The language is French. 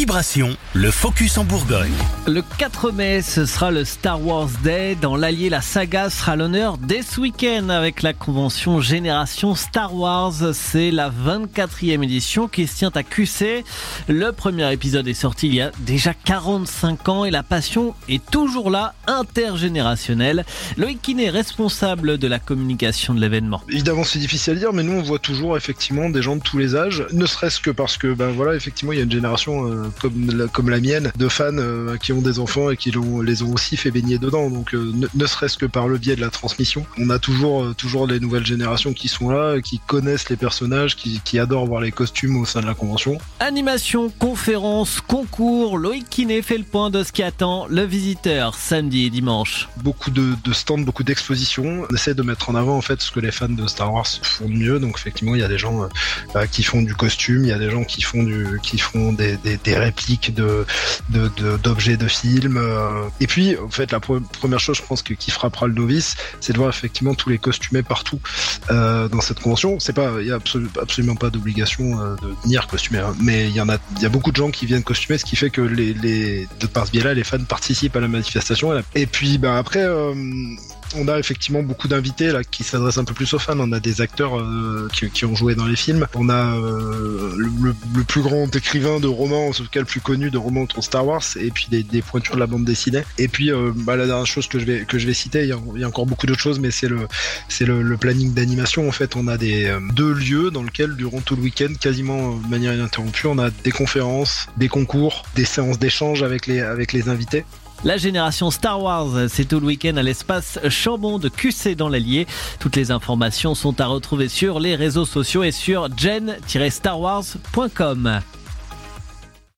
Vibration, le focus en Bourgogne. Le 4 mai, ce sera le Star Wars Day. Dans l'Allier, la saga sera l'honneur dès ce week-end avec la convention Génération Star Wars. C'est la 24e édition qui se tient à QC. Le premier épisode est sorti il y a déjà 45 ans et la passion est toujours là, intergénérationnelle. Loïc Kiné, responsable de la communication de l'événement. Évidemment, c'est difficile à dire, mais nous, on voit toujours effectivement des gens de tous les âges, ne serait-ce que parce que, ben voilà, effectivement, il y a une génération euh, comme, la, comme la mienne de fans euh, qui ont des enfants et qui les ont aussi fait baigner dedans. Donc, euh, ne, serait-ce que par le biais de la transmission, on a toujours, toujours les nouvelles générations qui sont là, qui connaissent les personnages, qui, qui adorent voir les costumes au sein de la convention. Animation, conférence, concours, Loïc Kiné fait le point de ce qui attend le visiteur samedi et dimanche. Beaucoup de, de stands, beaucoup d'expositions. On essaie de mettre en avant en fait ce que les fans de Star Wars font de mieux. Donc effectivement, il y a des gens qui font du costume, il y a des gens qui font du, qui font des, des, des répliques de d'objets de, films. Euh. Et puis, en fait, la première chose, je pense, que, qui frappera le novice, c'est de voir effectivement tous les costumés partout euh, dans cette convention. C'est pas, il y a absolument pas d'obligation euh, de venir costumer, hein. mais il y en a, beaucoup de gens qui viennent costumer, ce qui fait que les, les de par ce biais-là, les fans participent à la manifestation. Et puis, bah après on a effectivement beaucoup d'invités là qui s'adressent un peu plus aux fans. On a des acteurs euh, qui, ont joué dans les films. On a euh, le, plus grand écrivain de romans, en tout cas le plus connu de romans autour Star Wars, et puis des, pointures de la bande dessinée. Et puis euh, bah, la dernière chose que je vais que je vais citer, il y a, encore beaucoup d'autres choses, mais c'est le c'est le, planning d'animation. En fait, on a des deux lieux dans lesquels durant tout le week-end, quasiment de manière ininterrompue, on a des conférences, des concours, des séances d'échange avec les avec les invités. La génération Star Wars, c'est tout le week-end à l'espace Chambon de QC dans l'Allier. Toutes les informations sont à retrouver sur les réseaux sociaux et sur gen-starwars.com.